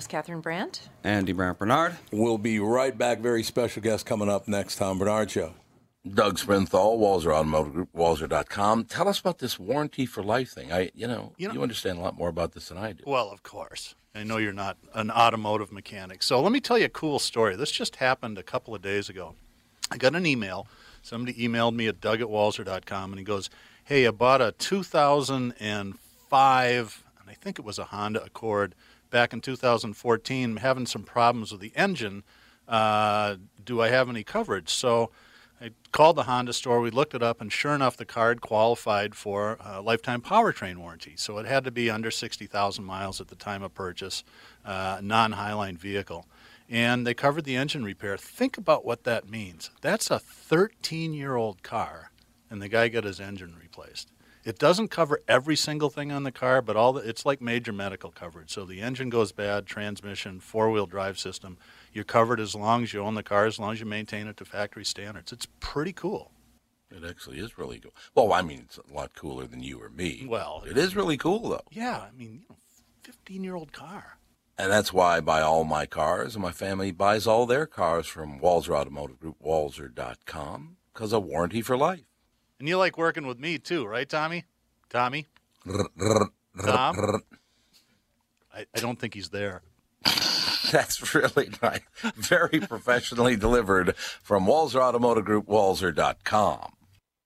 was Catherine Brandt. Andy Brandt Bernard. We'll be right back. Very special guest coming up next. Tom Barnard Show. Doug Sprinthall, Walser Automotive Group, Walser.com. Tell us about this warranty for life thing. I, you know, You you, understand a lot more about this than I do. Well, of course. I know you're not an automotive mechanic. So let me tell you a cool story. This just happened a couple of days ago. I got an email. Somebody emailed me at doug at walser.com and he goes, Hey, I bought a 2005, and I think it was a Honda Accord back in 2014. Having some problems with the engine. Uh, do I have any coverage? So I called the Honda store. We looked it up, and sure enough, the card qualified for a lifetime powertrain warranty. So it had to be under 60,000 miles at the time of purchase, uh, non Highline vehicle. And they covered the engine repair. Think about what that means. That's a 13 year old car, and the guy got his engine replaced. It doesn't cover every single thing on the car, but all the, it's like major medical coverage. So the engine goes bad, transmission, four wheel drive system. You're covered as long as you own the car, as long as you maintain it to factory standards. It's pretty cool. It actually is really cool. Well, I mean, it's a lot cooler than you or me. Well, it is really cool, though. Yeah, I mean, you know, 15 year old car. And that's why I buy all my cars, and my family buys all their cars from Walser Automotive Group, Walser.com, because of warranty for life. And you like working with me too, right, Tommy? Tommy? Tom? I, I don't think he's there. That's really nice. Very professionally delivered from Walser Automotive Group, Walser.com.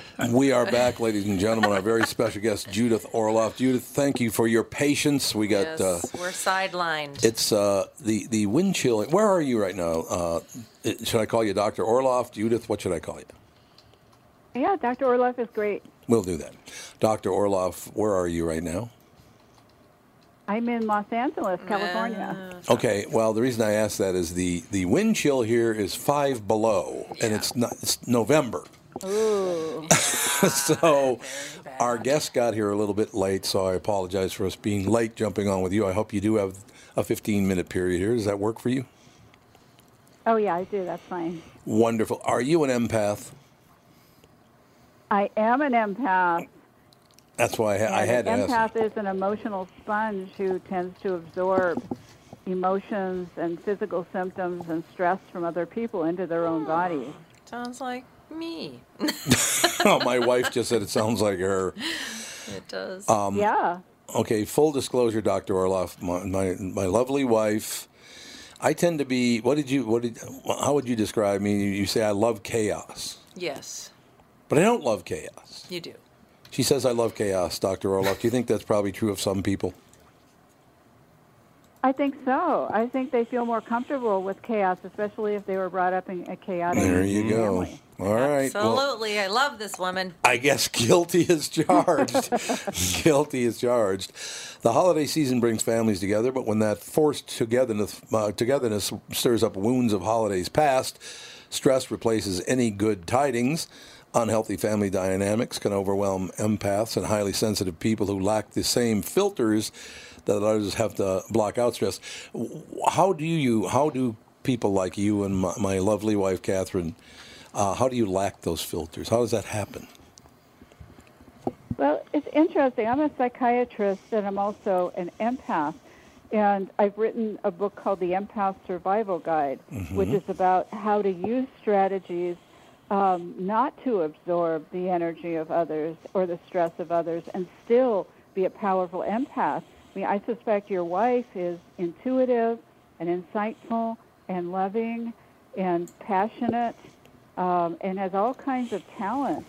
we are back, ladies and gentlemen. Our very special guest, Judith Orloff. Judith, thank you for your patience. We got yes, uh, we're sidelined. it's uh, the the wind chill. Where are you right now? Uh, it- should I call you Doctor Orloff, Judith? What should I call you? Yeah, Dr. Orloff is great. We'll do that. Doctor Orloff, where are you right now? I'm in Los Angeles, California. Okay, well, the reason I ask that is the, the wind chill here is five below, and it's not it's November. Ooh. so our guest got here a little bit late, so I apologize for us being late jumping on with you. I hope you do have a 15 minute period here. Does that work for you? Oh, yeah, I do. That's fine. Wonderful. Are you an empath? I am an empath. That's why I, ha- I and had to an ask. empath is an emotional sponge who tends to absorb emotions and physical symptoms and stress from other people into their own bodies. Sounds like me. oh, my wife just said it sounds like her. It does. Um, yeah. Okay, full disclosure, Doctor Orloff, my, my my lovely wife. I tend to be. What did you? What did? How would you describe me? You, you say I love chaos, yes, but I don't love chaos. you do. She says I love chaos, Doctor Orloff. Do you think that's probably true of some people? I think so. I think they feel more comfortable with chaos, especially if they were brought up in a chaotic There you go. family. All right. Well, Absolutely. I love this woman. I guess guilty is charged. guilty is charged. The holiday season brings families together, but when that forced togetherness, uh, togetherness stirs up wounds of holidays past, stress replaces any good tidings. Unhealthy family dynamics can overwhelm empaths and highly sensitive people who lack the same filters that others have to block out stress. How do you? How do people like you and my, my lovely wife, Catherine, uh, how do you lack those filters? How does that happen? Well, it's interesting. I'm a psychiatrist and I'm also an empath. And I've written a book called The Empath Survival Guide, Mm-hmm. which is about how to use strategies um, not to absorb the energy of others or the stress of others and still be a powerful empath. I mean, I suspect your wife is intuitive and insightful and loving and passionate um, and has all kinds of talents.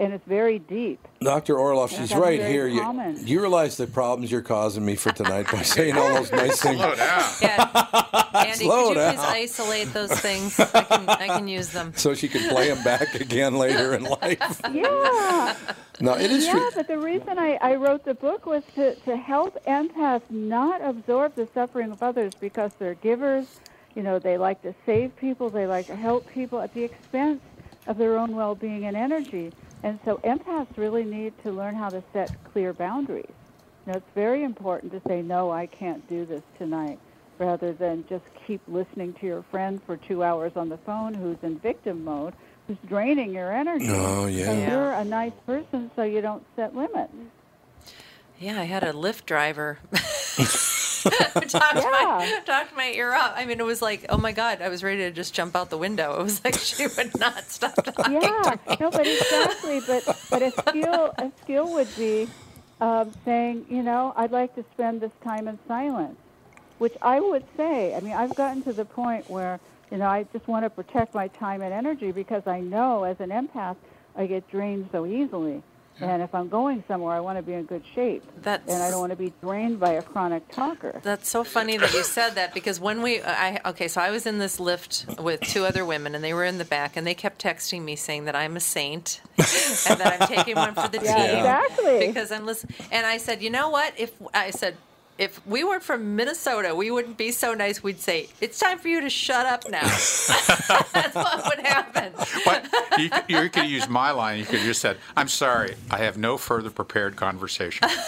And it's very deep. Dr. Orloff, she's right here. You, you realize the problems you're causing me for tonight by saying all those nice things. Slow down. Yeah. Andy, Slow could you down. please isolate those things? I can, I can use them. So she can play them back again later in life. Yeah. No, it is Yeah, true. but the reason I, I wrote the book was to, to help empaths not absorb the suffering of others because they're givers. You know, they like to save people, they like to help people at the expense of their own well being and energy. And so empaths really need to learn how to set clear boundaries. You know, it's very important to say, no, I can't do this tonight, rather than just keep listening to your friend for two hours on the phone who's in victim mode, who's draining your energy. Oh, yeah. And Yeah. you're a nice person, so you don't set limits. Yeah, I had a Lyft driver. talked, my, talked my ear off. I mean, it was like, oh my God, I was ready to just jump out the window. It was like she would not stop talking. Yeah, no, but exactly. But but a skill a skill would be um, saying, you know, I'd like to spend this time in silence, which I would say. I mean, I've gotten to the point where you know I just want to protect my time and energy because I know as an empath I get drained so easily. And if I'm going somewhere, I want to be in good shape. That's- and I don't want to be drained by a chronic talker. That's so funny that you said that because when we, I okay, so I was in this lift with two other women and they were in the back and they kept texting me saying that I'm a saint and that I'm taking one for the Yeah, team exactly. because I'm listening. And I said, you know what? If I said. If we weren't from Minnesota, we wouldn't be so nice. We'd say, "It's time for you to shut up now." That's what would happen. But you, could- you could use my line. You could have just said, "I'm sorry, I have no further prepared conversation."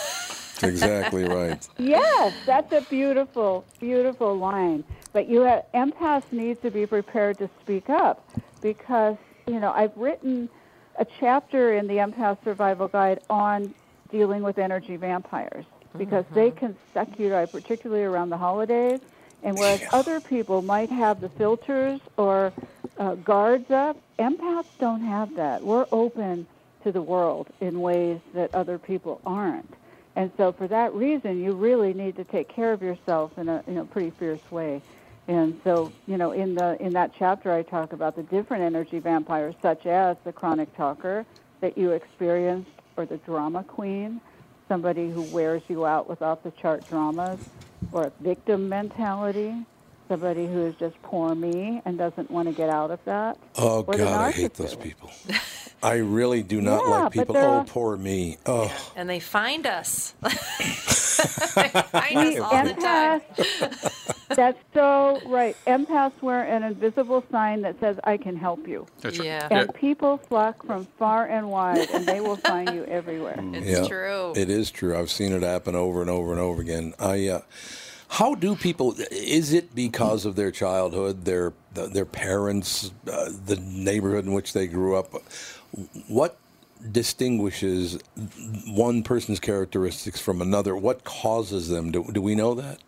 Exactly right. Yes, that's a beautiful, beautiful line. But you have, empaths need to be prepared to speak up because you know I've written a chapter in the Empath Survival Guide on dealing with energy vampires because they can suck you dry, particularly around the holidays. And whereas other people might have the filters or uh, guards up, empaths don't have that. We're open to the world in ways that other people aren't. And so for that reason, you really need to take care of yourself in a, in a pretty fierce way. And so, you know, in the in that chapter, I talk about the different energy vampires, such as the chronic talker that you experienced, or the drama queen, somebody who wears you out without the chart dramas, or a victim mentality, somebody who is just poor me and doesn't want to get out of that. Oh God, I hate those people. I really do not Yeah, like people. Oh, poor me. Oh, And they find us. they find us all the time. Empaths, that's so right. Empaths wear an invisible sign that says, I can help you. That's right. Yeah. And people flock from far and wide, and they will find you everywhere. It's yeah, true. It is true. I've seen it happen over and over and over again. I. Uh, how do people? Is it because of their childhood, their their parents, uh, the neighborhood in which they grew up? What distinguishes one person's characteristics from another? What causes them? Do, do we know that?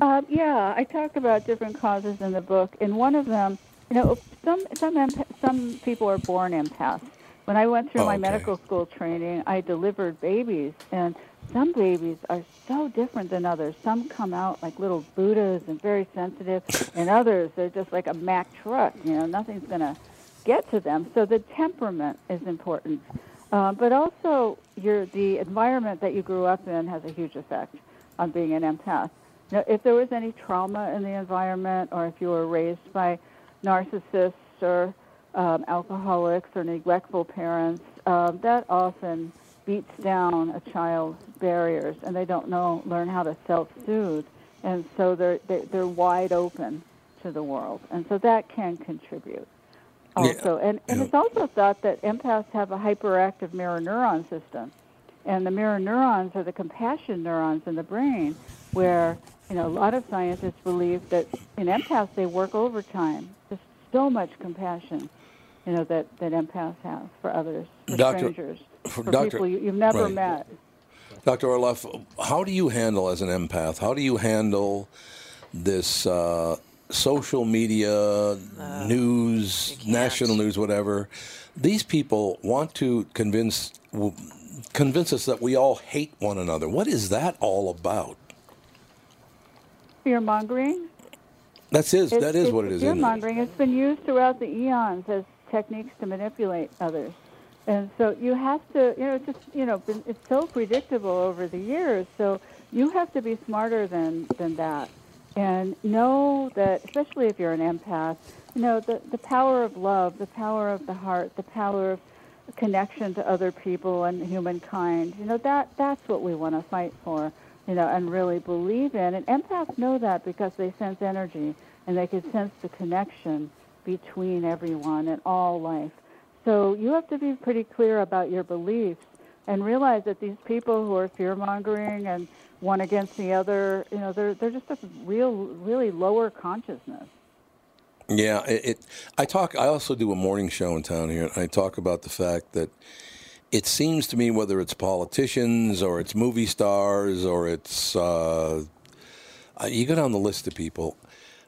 Um, yeah, I talk about different causes in the book, and one of them, you know, some some empath, some people are born empaths. When I went through Oh, my okay. medical school training, I delivered babies, and some babies are so different than others. Some come out like little Buddhas and very sensitive, and others they're just like a Mack truck. You know, nothing's gonna get to them. So the temperament is important, uh, but also your the environment that you grew up in has a huge effect on being an empath. Now, if there was any trauma in the environment, or if you were raised by narcissists or um, alcoholics or neglectful parents, um, that often beats down a child's barriers, and they don't know learn how to self-soothe, and so they're they, they're wide open to the world, and so that can contribute. Yeah, Also, and, and yeah. it's also thought that empaths have a hyperactive mirror neuron system, and the mirror neurons are the compassion neurons in the brain, where you know, a lot of scientists believe that in empaths they work overtime. There's so much compassion, you know, that, that empaths have for others, for Doctor- strangers, for for Doctor- people you, you've never right. met. Dr. Orloff, how do you handle as an empath? How do you handle this uh, social media, news, national news, whatever? These people want to convince convince us that we all hate one another. What is that all about? Fear mongering. That's is that is what it is. Fear mongering. It's been used throughout the eons as techniques to manipulate others. And so you have to, you know, just, you know, been, it's so predictable over the years. So you have to be smarter than, than that. And know that, especially if you're an empath, you know, the, the power of love, the power of the heart, the power of connection to other people and humankind, you know, that, that's what we want to fight for, you know, and really believe in. And empaths know that because they sense energy and they can sense the connection between everyone and all life. So you have to be pretty clear about your beliefs and realize that these people who are fear mongering and one against the other, you know, they're they're just a real, really lower consciousness. Yeah, it, it. I talk. I also do a morning show in town here, and I talk about the fact that it seems to me whether it's politicians or it's movie stars or it's uh, uh, you go down the list of people,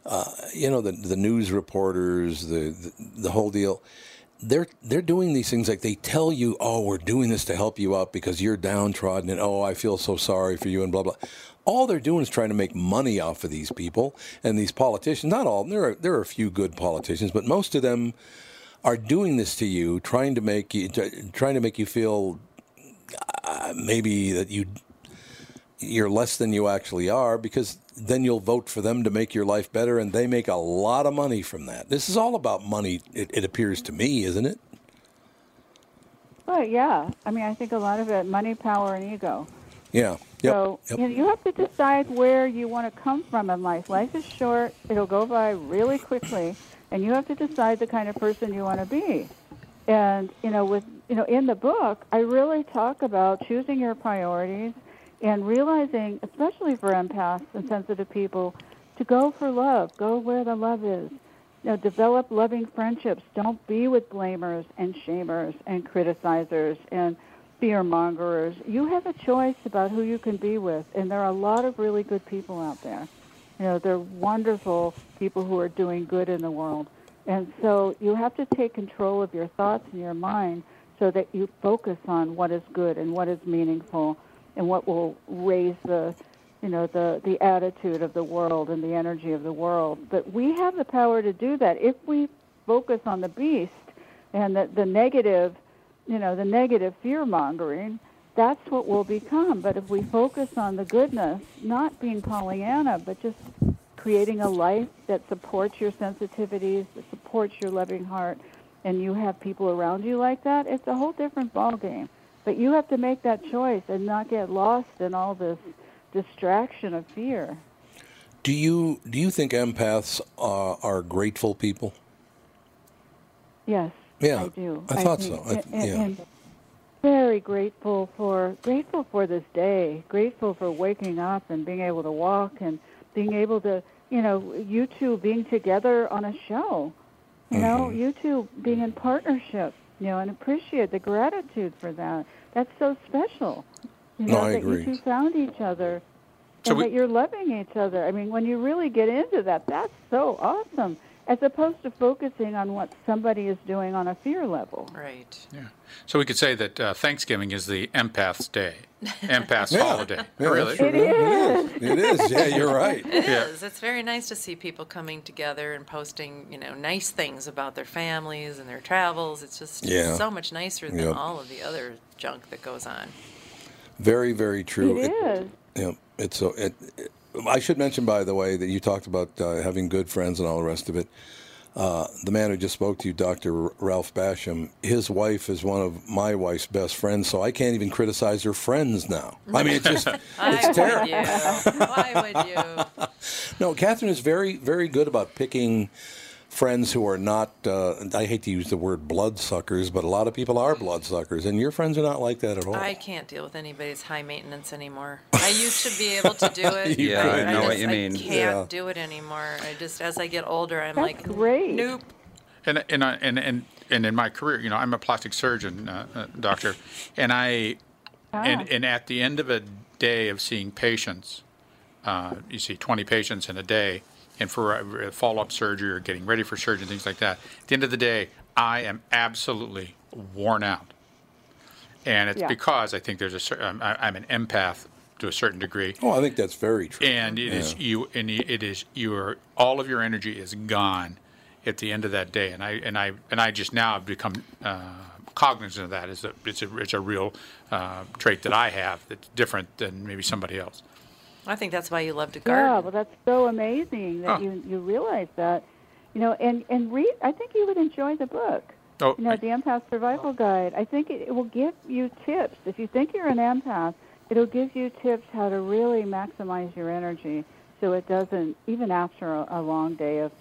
uh, you know the the news reporters, the, the the whole deal. They're they're doing these things like they tell you, oh, we're doing this to help you out because you're downtrodden, and oh, I feel so sorry for you, and blah blah. All they're doing is trying to make money off of these people and these politicians. Not all. There are there are a few good politicians, but most of them are doing this to you, trying to make you trying to make you feel uh, maybe that you you're less than you actually are because then you'll vote for them to make your life better and they make a lot of money from that. This is all about money it, it appears to me, isn't it? Well, yeah. I mean, I think a lot of it, money, power, and ego. Yeah. Yep. So Yep. you, know, you have to decide where you want to come from in life. Life is short; it'll go by really quickly, and you have to decide the kind of person you want to be. And you know, with you know, in the book, I really talk about choosing your priorities and realizing, especially for empaths and sensitive people, to go for love. Go where the love is. You know, develop loving friendships. Don't be with blamers and shamers and criticizers and fear mongers. You have a choice about who you can be with, and there are a lot of really good people out there. You know, they're wonderful people who are doing good in the world. And so you have to take control of your thoughts and your mind so that you focus on what is good and what is meaningful and what will raise the you know the the attitude of the world and the energy of the world. But we have the power to do that if we focus on the beast and the, the negative you know, the negative fear mongering, that's what we'll become. But if we focus on the goodness, not being Pollyanna, but just creating a life that supports your sensitivities, that supports your loving heart, and you have people around you like that, it's a whole different ballgame. But you have to make that choice and not get lost in all this distraction of fear. Do you do you think empaths are, are grateful people? Yes, Yeah, I do. I thought so. I- and, yeah. and very grateful for grateful for this day. Grateful for waking up and being able to walk and being able to, you know, you two being together on a show. You know, Mm-hmm. you two being in partnership. You know, and appreciate the gratitude for that. That's so special. You No, know, I that agree. you two found each other. So and we- that you're loving each other. I mean, when you really get into that, that's so awesome. As opposed to focusing on what somebody is doing on a fear level. Right. Yeah. So we could say that uh, Thanksgiving is the empath's day, empath's Yeah. holiday. Yeah, really? that's true. It is. It is. Yeah, you're right. It Yeah. is. It's very nice to see people coming together and posting, you know, nice things about their families and their travels. It's just Yeah. so much nicer than Yep. all of the other junk that goes on. Very, very true. It is. Yeah, it's so. It, it- I should mention, by the way, that you talked about uh, having good friends and all the rest of it. Uh, the man who just spoke to you, Dr. R- Ralph Basham, his wife is one of my wife's best friends, so I can't even criticize her friends now. I mean, it's just, Why it's would terrible. you? Why would you? No, Catherine is very, very good about picking friends who are not, uh, I hate to use the word bloodsuckers, but a lot of people are bloodsuckers, and your friends are not like that at all. I can't deal with anybody's high maintenance anymore. I used to be able to do it. Yeah, I know just, what you mean. I can't Yeah. do it anymore. I just, as I get older, I'm That's like, great. nope. And and I- and and and in my career, you know, I'm a plastic surgeon, uh, uh, doctor, and I, and and at the end of a day of seeing patients, uh, you see 20 patients in a day, and for a, a follow-up surgery or getting ready for surgery, and things like that. At the end of the day, I am absolutely worn out, and it's Yeah. because I think there's a cer- I'm, I'm an empath to a certain degree. oh, I think that's very true. and it is you and it is your all of your energy is gone at the end of that day and i and i and i just now have become uh, cognizant of that it's a it's a it's a real uh, trait that i have that's different than maybe somebody else I think that's why you love to garden. Yeah, well, that's so amazing that Huh. you you realize that. You know, and and read. I think you would enjoy the book. oh You know, the Empath Survival Guide. I think it, it will give you tips. If you think you're an empath, it'll give you tips how to really maximize your energy, so it doesn't even after a, a long day of,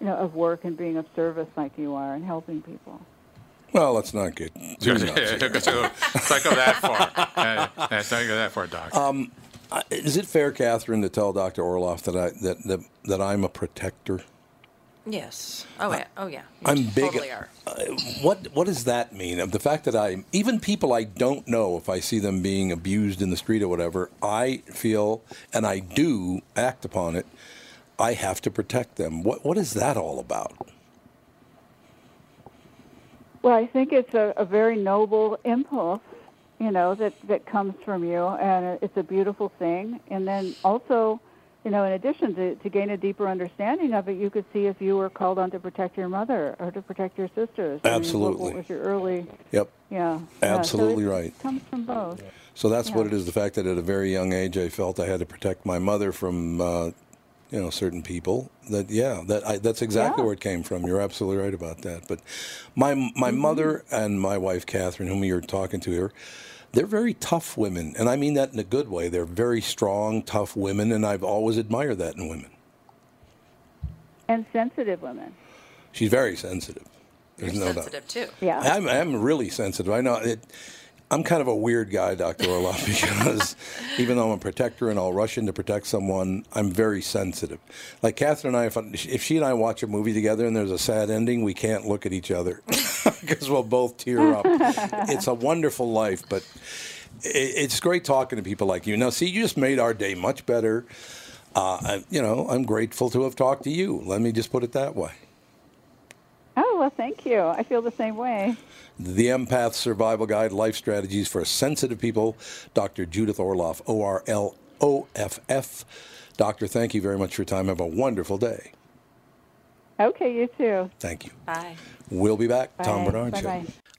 you know, of work and being of service like you are and helping people. Well, let's not get too nuts. let's not go that far uh, let's not go that far doc Um, Is it fair, Catherine, to tell Dr. Orloff that I that that, that I'm a protector? Yes. Oh yeah. Oh yeah. You I'm big. Totally are. Uh, what what does that mean? Of the fact that I even people I don't know, if I see them being abused in the street or whatever, I feel and I do act upon it. I have to protect them. What what is that all about? Well, I think it's a, a very noble impulse, you know, that, that comes from you, and it's a beautiful thing. And then also, you know, in addition to, to gain a deeper understanding of it, you could see if you were called on to protect your mother or to protect your sisters. I mean, what- Absolutely. what, was your early, Yep. yeah. yeah, so Absolutely it right. comes from both. So that's what it is. The fact that at a very young age I felt I had to protect my mother from, uh, you know, certain people. That yeah, that I, that's exactly Yeah. where it came from. You're absolutely right about that. But my my Mm-hmm. mother and my wife Catherine, whom you're talking to here, they're very tough women, and I mean that in a good way. They're very strong, tough women, and I've always admired that in women. And sensitive women. She's very sensitive. There's You're no doubt. sensitive too. Yeah. I'm, I'm really sensitive. I know it. I'm kind of a weird guy, Dr. Orloff, because even though I'm a protector and I'll rush in to protect someone, I'm very sensitive. Like Catherine and I, if, if she and I watch a movie together and there's a sad ending, we can't look at each other because we'll both tear up. it's a wonderful life, but it, it's great talking to people like you. Now, see, you just made our day much better. Uh, I, you know, I'm grateful to have talked to you. Let me just put it that way. Oh, well, thank you. I feel the same way. The Empath Survival Guide Life Strategies for Sensitive People, Dr. Judith Orloff, O R L O F F. Doctor, thank you very much for your time. Have a wonderful day. Okay, you too. Thank you. Bye. We'll be back. Tom Bye. Barnard Show.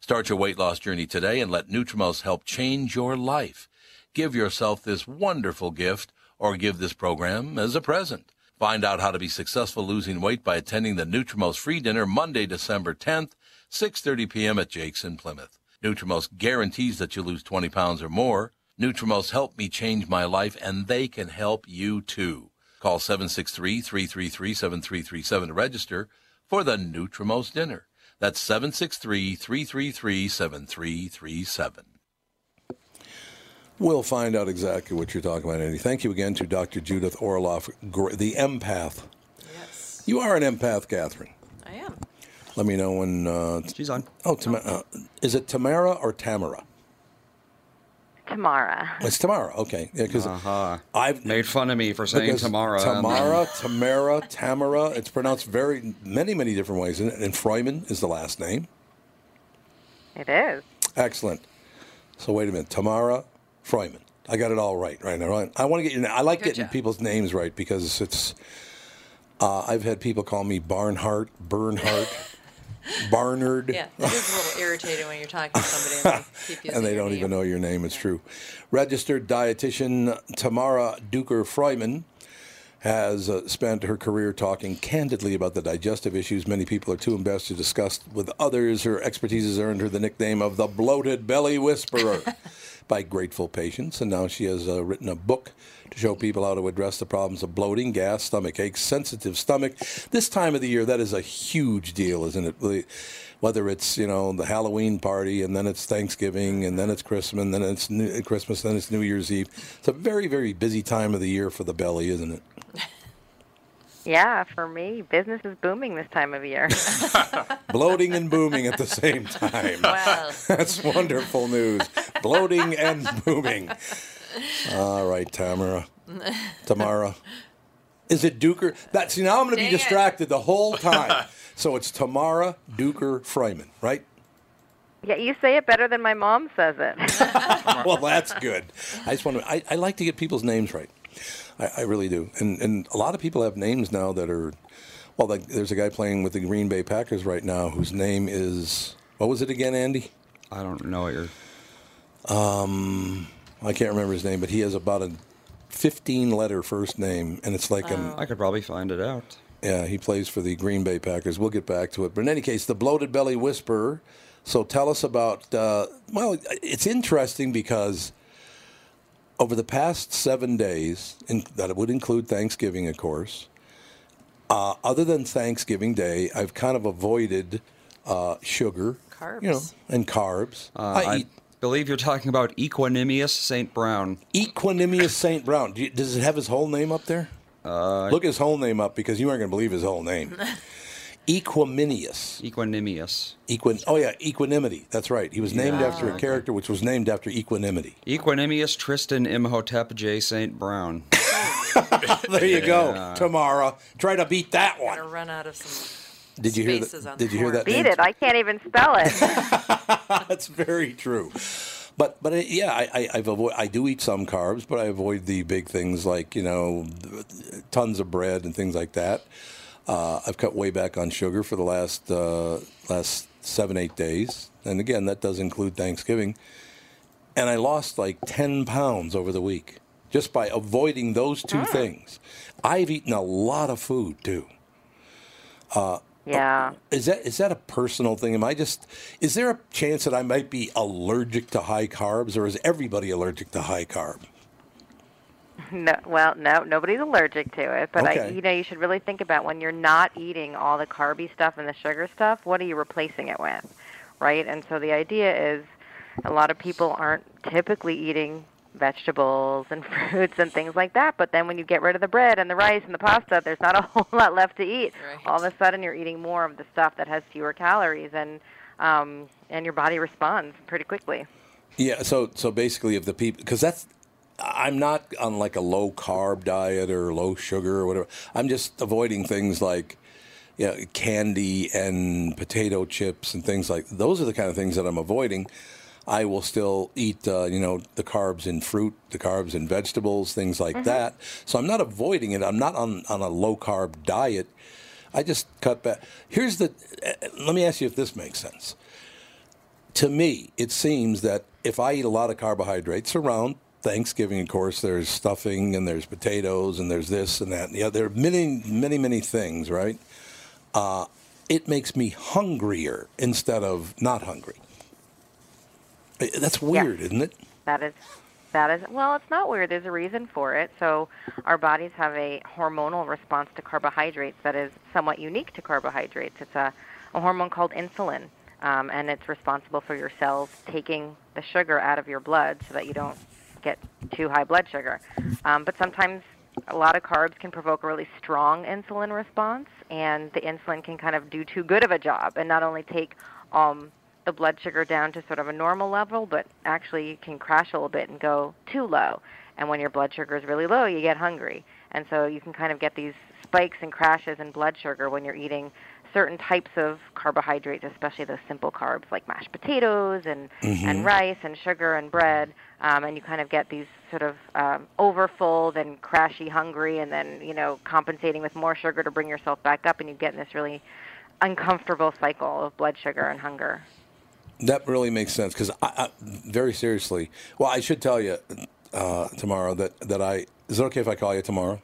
Start your weight loss journey today and let Nutrimost help change your life. Give yourself this wonderful gift or give this program as a present. Find out how to be successful losing weight by attending the Nutrimost free dinner Monday, December 10th, 6:30 p.m. at Jake's in Plymouth. Nutrimost guarantees that you lose 20 pounds or more. Nutrimost helped me change my life and they can help you too. Call 763-333-7337 to register for the Nutrimost dinner. That's 763-333-7337. We'll find out exactly what you're talking about, Andy. Thank you again to Dr. Judith Orloff, the empath. Yes. You are an empath, Catherine. I am. Let me know when. Uh, She's on. Oh, Tam- uh, is it Tamara or Tamara? Tamara. It's Tamara. Okay, yeah, because Uh-huh. I've Made fun of me for saying because Tamara. and Tamara, Tamara, Tamara. It's pronounced very many, many different ways, isn't it? And Freuman is the last name. It is. Excellent. So wait a minute, Tamara Freuman. I got it all right right now. Right? I want to get your. I like Good getting job. people's names right because it's. Uh, I've had people call me Barnhart, Bernhardt, Barnard. Yeah, it is a little irritating when you're talking to somebody and they and they don't name. even know your name. It's true. Registered dietitian Tamara Duker Freuman has uh, spent her career talking candidly about the digestive issues many people are too embarrassed to discuss with others. Her expertise has earned her the nickname of the bloated belly whisperer by grateful patients, and now she has uh, written a book to show people how to address the problems of bloating, gas, stomach aches, sensitive stomach. This time of the year, that is a huge deal, isn't it? Whether it's you know the Halloween party, and then it's Thanksgiving, and then it's Christmas, and then it's New- Christmas, then it's New Year's Eve. It's a very, very busy time of the year for the belly, isn't it? Yeah, for me, business is booming this time of year. Bloating and booming at the same time. Wow. That's wonderful news. Bloating and booming. All right, Tamara. Tamara. Is it Duker? That, see, now I'm going to be Dang it. distracted the whole time. so it's Tamara Duker Freuman, right? yeah, you say it better than my mom says it. well, that's good. I just want to. I, I like to get people's names right. I, I really do. And and a lot of people have names now that are. Well, like, there's a guy playing with the Green Bay Packers right now whose name is what was it again, Andy? I don't know what you're. Um, I can't remember his name, but he has about a 15 letter first name, and it's like an. I could probably find it out. Yeah, he plays for the Green Bay Packers. We'll get back to it. But in any case, the bloated belly whisperer. So tell us about. Uh, well, it's interesting because over the past seven days, and that would include Thanksgiving, of course. Uh, other than Thanksgiving Day, I've kind of avoided uh, sugar, Carbs. you know, and carbs. Uh, I, I eat believe you're talking about Equanimeous St. Brown. Equanimeous Saint Brown. Do you- Does it have his whole name up there? Uh, Look his whole name up because you aren't going to believe his whole name. Equiminius. Equanimeous. Equin. Oh yeah, equanimity. That's right. He was named Yeah. after a character which was named after equanimity. Equanimeous Tristan Imhotep J. St. Brown. there you go, Yeah. Tamara. Try to beat that Gonna one. run out of some. Did you hear spaces that? on Did the you hear that? Beat name? it. I can't even spell it. That's very true. But but uh, yeah, I, I I've avoid, I do eat some carbs, but I avoid the big things like you know tons of bread and things like that. Uh, I've cut way back on sugar for the last uh, last seven eight days, and again that does include Thanksgiving. And I lost like ten pounds over the week just by avoiding those two things. I've eaten a lot of food too. Oh, yeah. Is that is that a personal thing? Am I just is there a chance that I might be allergic to high carbs, or is everybody allergic to high carb? No, well, no, nobody's allergic to it, but I, you know, you should really think about when you're not eating all the carby stuff and the sugar stuff. What are you replacing it with, right? And so the idea is, a lot of people aren't typically eating vegetables and fruits and things like that. But then when you get rid of the bread and the rice and the pasta, there's not a whole lot left to eat. Right. All of a sudden, you're eating more of the stuff that has fewer calories, and um, and your body responds pretty quickly. Yeah. So so basically, if the people because that's I'm not on like a low carb diet or low sugar or whatever. I'm just avoiding things like. Yeah, candy and potato chips and things like those are the kind of things that I'm avoiding. I will still eat, uh, you know, the carbs in fruit, the carbs in vegetables, things like that. So I'm not avoiding it. I'm not on, on a low carb diet. I just cut back. Here's the. Uh, let me ask you if this makes sense. To me, it seems that if I eat a lot of carbohydrates, around Thanksgiving, of course, there's stuffing and there's potatoes and there's this and that. Yeah, there are many, many, many things, right? Uh, it makes me hungrier instead of not hungry. That's weird, isn't it? That is that is well, it's not weird. There's a reason for it. So our bodies have a hormonal response to carbohydrates that is somewhat unique to carbohydrates. It's a, a hormone called insulin, um, and it's responsible for your cells taking the sugar out of your blood so that you don't get too high blood sugar. Um, but sometimes a lot of carbs can provoke a really strong insulin response, and the insulin can kind of do too good of a job and not only take um, the blood sugar down to sort of a normal level, but actually you can crash a little bit and go too low. And when your blood sugar is really low, you get hungry. And so you can kind of get these spikes and crashes in blood sugar when you're eating certain types of carbohydrates, especially those simple carbs like mashed potatoes and, Mhm. and rice and sugar and bread. Um, and you kind of get these sort of um, overfull, then crashy hungry, and then, you know, compensating with more sugar to bring yourself back up. And you get in this really uncomfortable cycle of blood sugar and hunger. That really makes sense because I, I, very seriously. Well, I should tell you uh, tomorrow that that I is it okay if I call you tomorrow?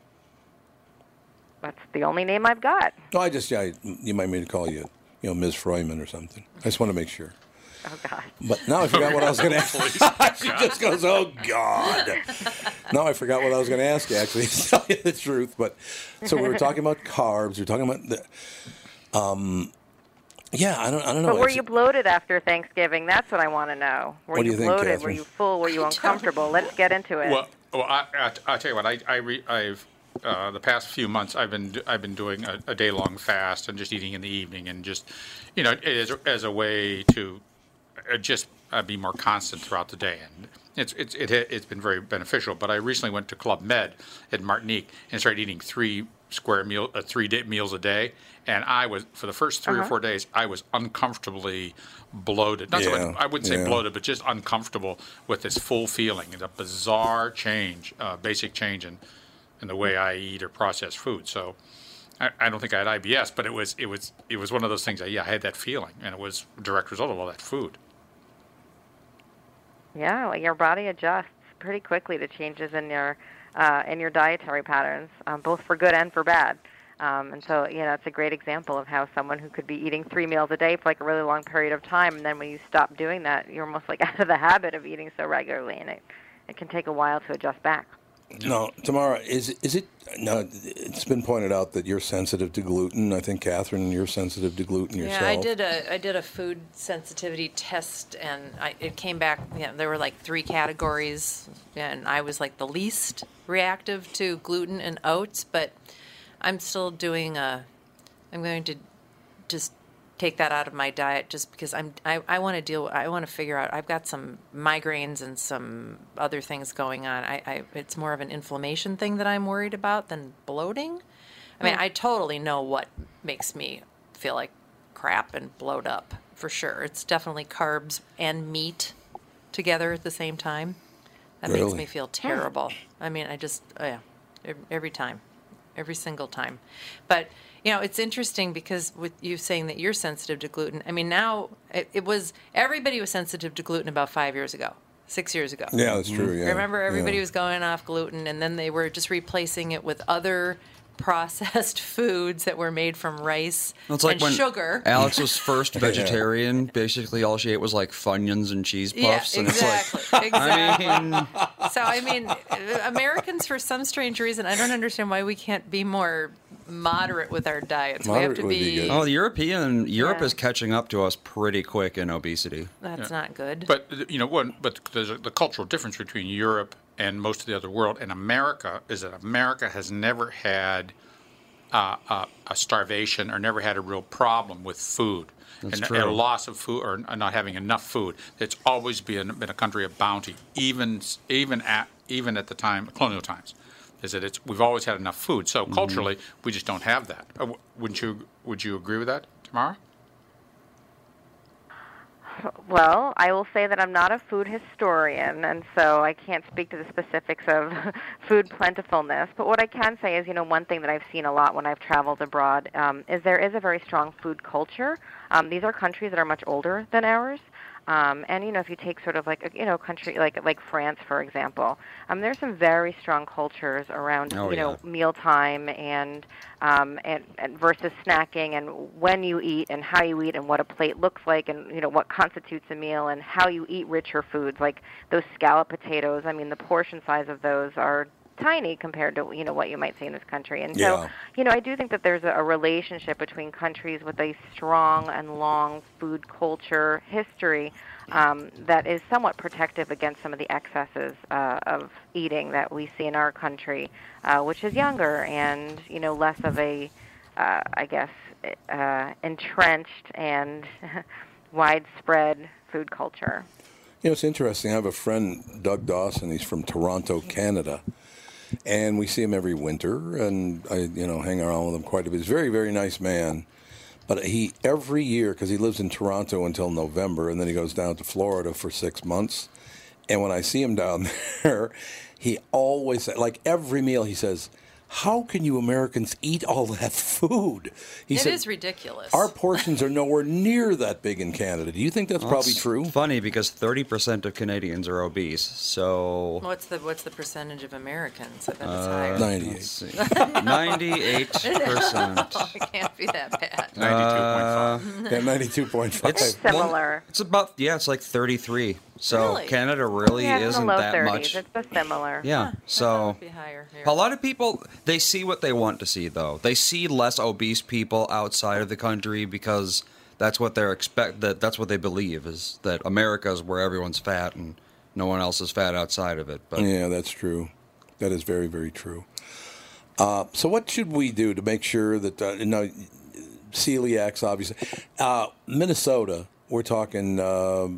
That's the only name I've got. No, I just yeah, you might mean to call you, you know, Ms. Freeman or something. I just want to make sure. Oh, God. But now I forgot what I was going to ask. she just goes, "Oh God." now I forgot what I was going to ask you. Actually, to tell you the truth. But so we were talking about carbs. We were talking about the, um, yeah. I don't. I don't know. But were you bloated after Thanksgiving? That's what I want to know. Were What do you, you think, bloated? Were you full? Were you uncomfortable? Let's get into it. Well, well, I, I, I tell you what, I, I re, I've uh, the past few months I've been I've been doing a, a day long fast and just eating in the evening and just you know as, as a way to uh, just uh, be more constant throughout the day and it's it's it, it's been very beneficial. But I recently went to Club Med in Martinique and started eating three square meal uh, three day, meals a day, and I was for the first 3 or Uh-huh. four days I was uncomfortably bloated. Not so much, I wouldn't say yeah. bloated, but just uncomfortable with this full feeling. It's a bizarre change, uh, basic change in, in the way I eat or process food. So I, I don't think I had IBS, but it was it was it was one of those things. That, yeah, I had that feeling, and it was a direct result of all that food. yeah, well, your body adjusts pretty quickly to changes in your uh, in your dietary patterns, um, both for good and for bad. Um, and so, you know, it's a great example of how someone who could be eating three meals a day for like a really long period of time, and then when you stop doing that, you're almost like out of the habit of eating so regularly, and it it can take a while to adjust back. No, Tamara, is is it? No, it's been pointed out that you're sensitive to gluten. I think Catherine, you're sensitive to gluten yourself. Yeah, I did a I did a food sensitivity test, and I, it came back. You know, there were like three categories, and I was like the least reactive to gluten and oats. But I'm still doing a. I'm going to just take that out of my diet just because I'm I, I want to deal I want to figure out I've got some migraines and some other things going on. I, I it's more of an inflammation thing that I'm worried about than bloating. I mean, Hmm. I totally know what makes me feel like crap and bloat up for sure. It's definitely carbs and meat together at the same time. That makes me feel terrible. I mean, I just oh yeah, every time, every single time. But you know, it's interesting because with you saying that you're sensitive to gluten. I mean, now it, it was everybody was sensitive to gluten about five years ago, six years ago. Yeah, that's true, yeah, remember everybody yeah. was going off gluten, and then they were just replacing it with other processed foods that were made from rice It's like and when sugar. Alex was first vegetarian. Basically, all she ate was like Funyuns and cheese Yeah, puffs, and exactly. it's like, exactly. I mean, so I mean, Americans, for some strange reason, I don't understand why we can't be more moderate with our diets. we have to be. Oh, the European Europe Yeah. is catching up to us pretty quick in obesity. That's not good. But you know, one, but there's a, the cultural difference between Europe and most of the other world and America is that America has never had uh, a, a starvation or never had a real problem with food. That's and, true. and a loss of food or not having enough food. It's always been been a country of bounty, even even at even at the time colonial times. Is that it's we've always had enough food. So Mm-hmm. culturally, we just don't have that. Uh, w- wouldn't you? Would you agree with that, Tamara? Well, I will say that I'm not a food historian, and so I can't speak to the specifics of food plentifulness. But what I can say is, you know, one thing that I've seen a lot when I've traveled abroad um, is there is a very strong food culture. Um, these are countries that are much older than ours. Um, and you know, if you take sort of like a you know country like like France, for example, um, there's some very strong cultures around Oh, you know yeah. mealtime and, um, and and versus snacking and when you eat and how you eat and what a plate looks like and you know what constitutes a meal and how you eat richer foods like those scallop potatoes. I mean, the portion size of those are tiny compared to you know what you might see in this country. And Yeah. so you know, I do think that there's a, a relationship between countries with a strong and long food culture history um, that is somewhat protective against some of the excesses uh, of eating that we see in our country, uh, which is younger and you know less of a, uh, I guess, uh, entrenched and widespread food culture. You know, it's interesting. I have a friend, Doug Dawson. He's from Toronto, Canada, and we see him every winter, and I, you know, hang around with him quite a bit. He's a very, very nice man. But he every year because he lives in Toronto until November, and then he goes down to Florida for six months. And when I see him down there, he always like every meal he says, "How can you Americans eat all that food?" He It said, is ridiculous. Our portions are nowhere near that big in Canada. Do you think that's Well, probably it's true? Funny because 30% of Canadians are obese. So What's the what's the percentage of Americans? I bet it's Uh, higher. Ninety-eight. 98%. it can't be that bad. Uh, Yeah, ninety-two point five. It's Similar. It's about yeah, it's like 33. So Really? Canada really yeah, isn't low that 30s. much. It's a similar. Yeah. It'd So be a lot of people they see what they want to see though. They see less obese people outside of the country because that's what they're expect that that's what they believe is that America is where everyone's fat and no one else is fat outside of it. But Yeah, that's true. That is very, very true. Uh, so, what should we do to make sure that uh, you know celiacs? Obviously, uh, Minnesota. We're talking uh,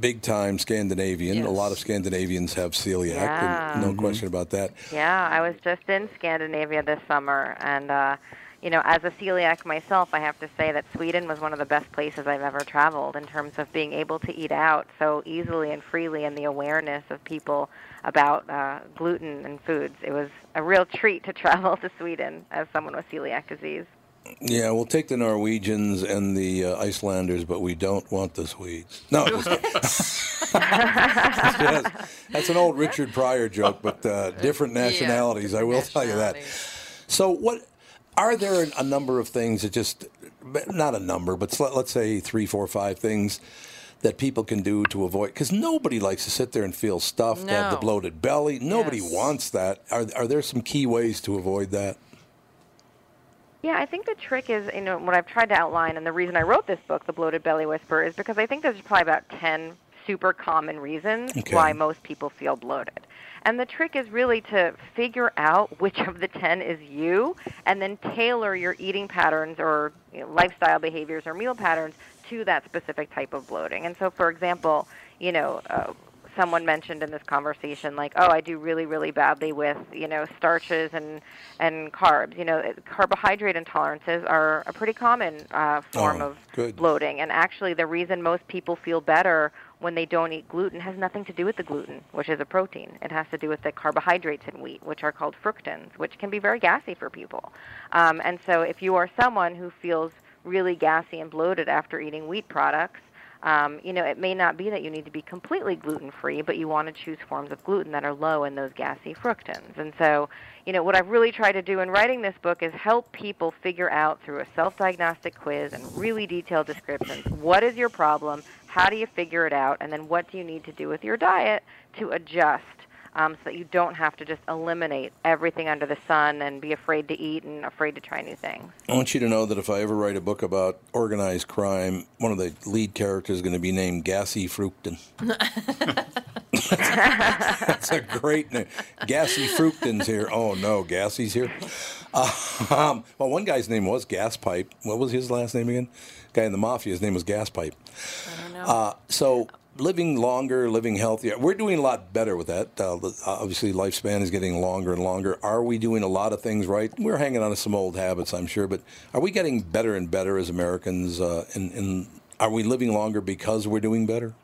big time Scandinavian. A lot of Scandinavians have celiac. Yeah. and No question about that. Yeah, I was just in Scandinavia this summer, and uh, you know, as a celiac myself, I have to say that Sweden was one of the best places I've ever traveled in terms of being able to eat out so easily and freely, and the awareness of people about uh, gluten and foods. It was a real treat to travel to Sweden as someone with celiac disease. Yeah, we'll take the Norwegians and the uh, Icelanders, but we don't want the Swedes. No. Yes, that's an old Richard Pryor joke, but uh, different Yeah, nationalities. I will tell you that. So, what are there a number of things that just not a number, but let- let's say three, four, five things that people can do to avoid? Because nobody likes to sit there and feel stuffed, have the bloated belly. Nobody Yes. wants that. Are are there some key ways to avoid that? Yeah, I think the trick is, you know, what I've tried to outline, and the reason I wrote this book, The Bloated Belly Whisperer, is because I think there's probably about 10 super common reasons Okay. why most people feel bloated. And the trick is really to figure out which of the 10 is you and then tailor your eating patterns or you know, lifestyle behaviors or meal patterns to that specific type of bloating. And so, for example, you know, uh, someone mentioned in this conversation like oh i do really really badly with you know starches and and carbs. You know carbohydrate intolerances are a pretty common uh, form Oh, of good. bloating. And actually the reason most people feel better when they don't eat gluten has nothing to do with the gluten which is a protein. It has to do with the carbohydrates in wheat which are called fructans which can be very gassy for people. Um, and so if you are someone who feels really gassy and bloated after eating wheat products um, you know, it may not be that you need to be completely gluten free, but you want to choose forms of gluten that are low in those gassy fructans. And so, you know, what I've really tried to do in writing this book is help people figure out through a self diagnostic quiz and really detailed descriptions what is your problem, how do you figure it out, and then what do you need to do with your diet to adjust um, so that you don't have to just eliminate everything under the sun and be afraid to eat and afraid to try new things. I want you to know that if I ever write a book about organized crime, one of the lead characters is going to be named Gassy Fructin. That's a great name. Gassy Fructin's here. Oh no, Gassy's here. Uh, um, well, one guy's name was Gas Pipe. What was his last name again? Guy in the mafia. His name was Gas Pipe. I don't know. Uh, so living longer, living healthier. We're doing a lot better with that. Uh, obviously, lifespan is getting longer and longer. Are we doing a lot of things right? We're hanging on to some old habits, I'm sure, but are we getting better and better as Americans? Uh, and, and are we living longer because we're doing better?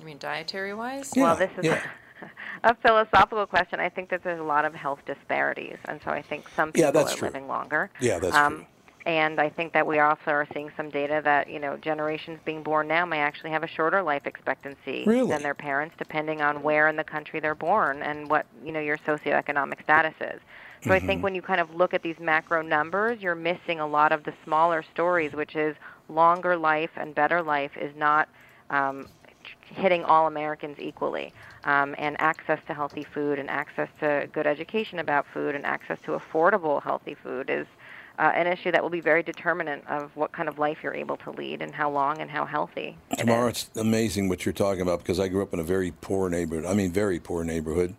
you mean dietary wise? well, this is yeah. a philosophical question. I think that there's a lot of health disparities, and so I think some people Yeah, that's are true. living longer. Yeah, that's um, true. And I think that we also are seeing some data that you know generations being born now may actually have a shorter life expectancy really? than their parents, depending on where in the country they're born and what you know your socioeconomic status is. So mm-hmm. I think mm-hmm. when you kind of look at these macro numbers, you're missing a lot of the smaller stories, which is longer life and better life is not um, hitting all Americans equally. Um, and access to healthy food and access to good education about food and access to affordable healthy food is uh, an issue that will be very determinant of what kind of life you're able to lead and how long and how healthy. Tamara, it's amazing what you're talking about because I grew up in a very poor neighborhood. I mean, very poor neighborhood.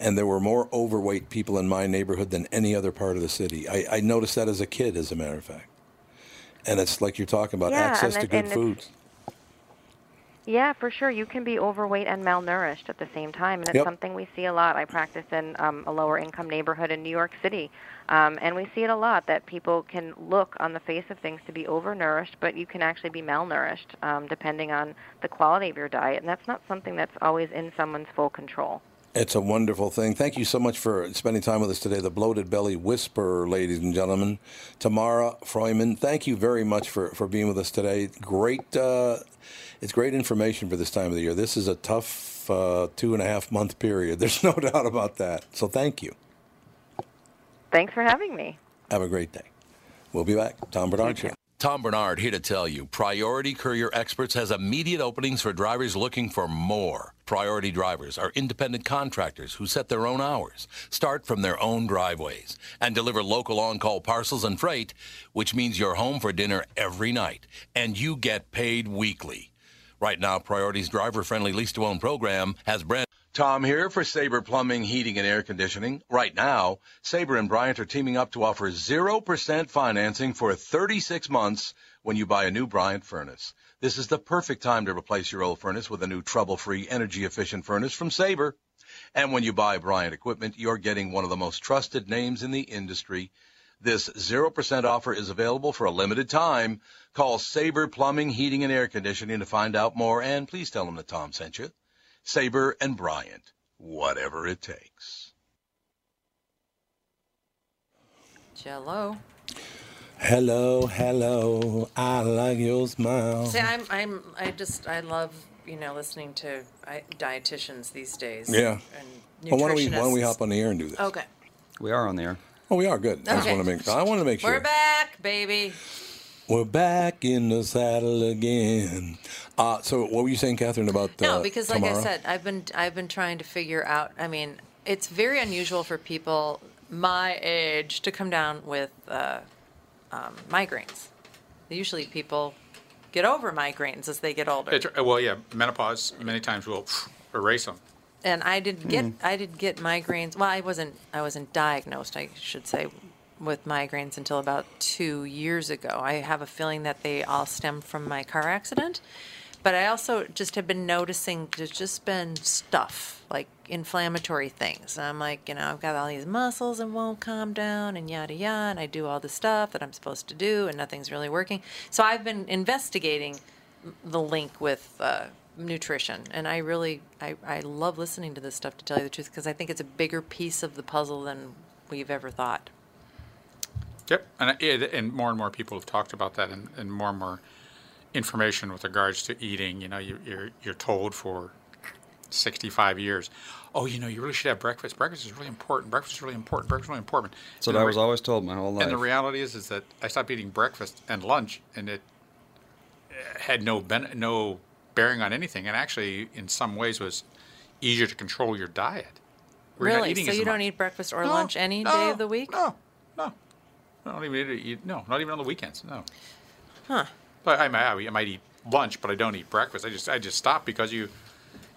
And there were more overweight people in my neighborhood than any other part of the city. I, I noticed that as a kid, as a matter of fact. And it's like you're talking about yeah, access to good foods. Yeah, for sure. You can be overweight and malnourished at the same time, and it's yep. something we see a lot. I practice in um, a lower income neighborhood in New York City, um, and we see it a lot that people can look on the face of things to be overnourished, but you can actually be malnourished um, depending on the quality of your diet, and that's not something that's always in someone's full control. It's a wonderful thing. Thank you so much for spending time with us today. The Bloated Belly Whisperer, ladies and gentlemen. Tamara Freuman, thank you very much for, for being with us today. Great, uh, it's great information for this time of the year. This is a tough uh, two and a half month period. There's no doubt about that. So thank you. Thanks for having me. Have a great day. We'll be back. Tom Barnard Show. Tom Barnard here to tell you Priority Courier Experts has immediate openings for drivers looking for more. Priority drivers are independent contractors who set their own hours, start from their own driveways, and deliver local on call parcels and freight, which means you're home for dinner every night, and you get paid weekly. Right now, Priority's driver friendly lease to own program has brand. Tom here for Sabre Plumbing, Heating, and Air Conditioning. Right now, Sabre and Bryant are teaming up to offer 0% financing for 36 months when you buy a new Bryant furnace. This is the perfect time to replace your old furnace with a new trouble-free, energy-efficient furnace from Sabre. And when you buy Bryant equipment, you're getting one of the most trusted names in the industry. This 0% offer is available for a limited time. Call Sabre Plumbing, Heating, and Air Conditioning to find out more, and please tell them that Tom sent you. Sabre and Bryant, whatever it takes. Jello. Hello, hello. I like your smile. See, I'm, I'm, I just, I love, you know, listening to dietitians these days. Yeah. And well, why don't we, why don't we hop on the air and do this? Okay. We are on the air. Oh, we are good. Okay. I just want to make. I want to make sure. We're back, baby. We're back in the saddle again. Uh, so, what were you saying, Catherine, about uh, no? Because, like Tamara? I said, I've been I've been trying to figure out. I mean, it's very unusual for people my age to come down with uh, um, migraines. Usually, people get over migraines as they get older. It's, well, yeah, menopause many times will erase them. And I did get mm. I did get migraines. Well, I wasn't I wasn't diagnosed. I should say with migraines until about two years ago. I have a feeling that they all stem from my car accident. But I also just have been noticing there's just been stuff, like inflammatory things. And I'm like, you know, I've got all these muscles and won't calm down and yada yada. And I do all the stuff that I'm supposed to do and nothing's really working. So I've been investigating the link with uh, nutrition. And I really, I, I love listening to this stuff to tell you the truth because I think it's a bigger piece of the puzzle than we've ever thought. Yep, and and more and more people have talked about that, and, and more and more information with regards to eating. You know, you, you're you're told for 65 years, oh, you know, you really should have breakfast. Breakfast is really important. Breakfast is really important. Breakfast is really important. So that was always told my whole life. And the reality is, is that I stopped eating breakfast and lunch, and it had no ben- no bearing on anything, and actually, in some ways, was easier to control your diet. Really? So you don't much. eat breakfast or no, lunch any no, day of the week? No, no. I don't even eat. No, not even on the weekends. No. Huh. But I might, I might eat lunch, but I don't eat breakfast. I just I just stop because you,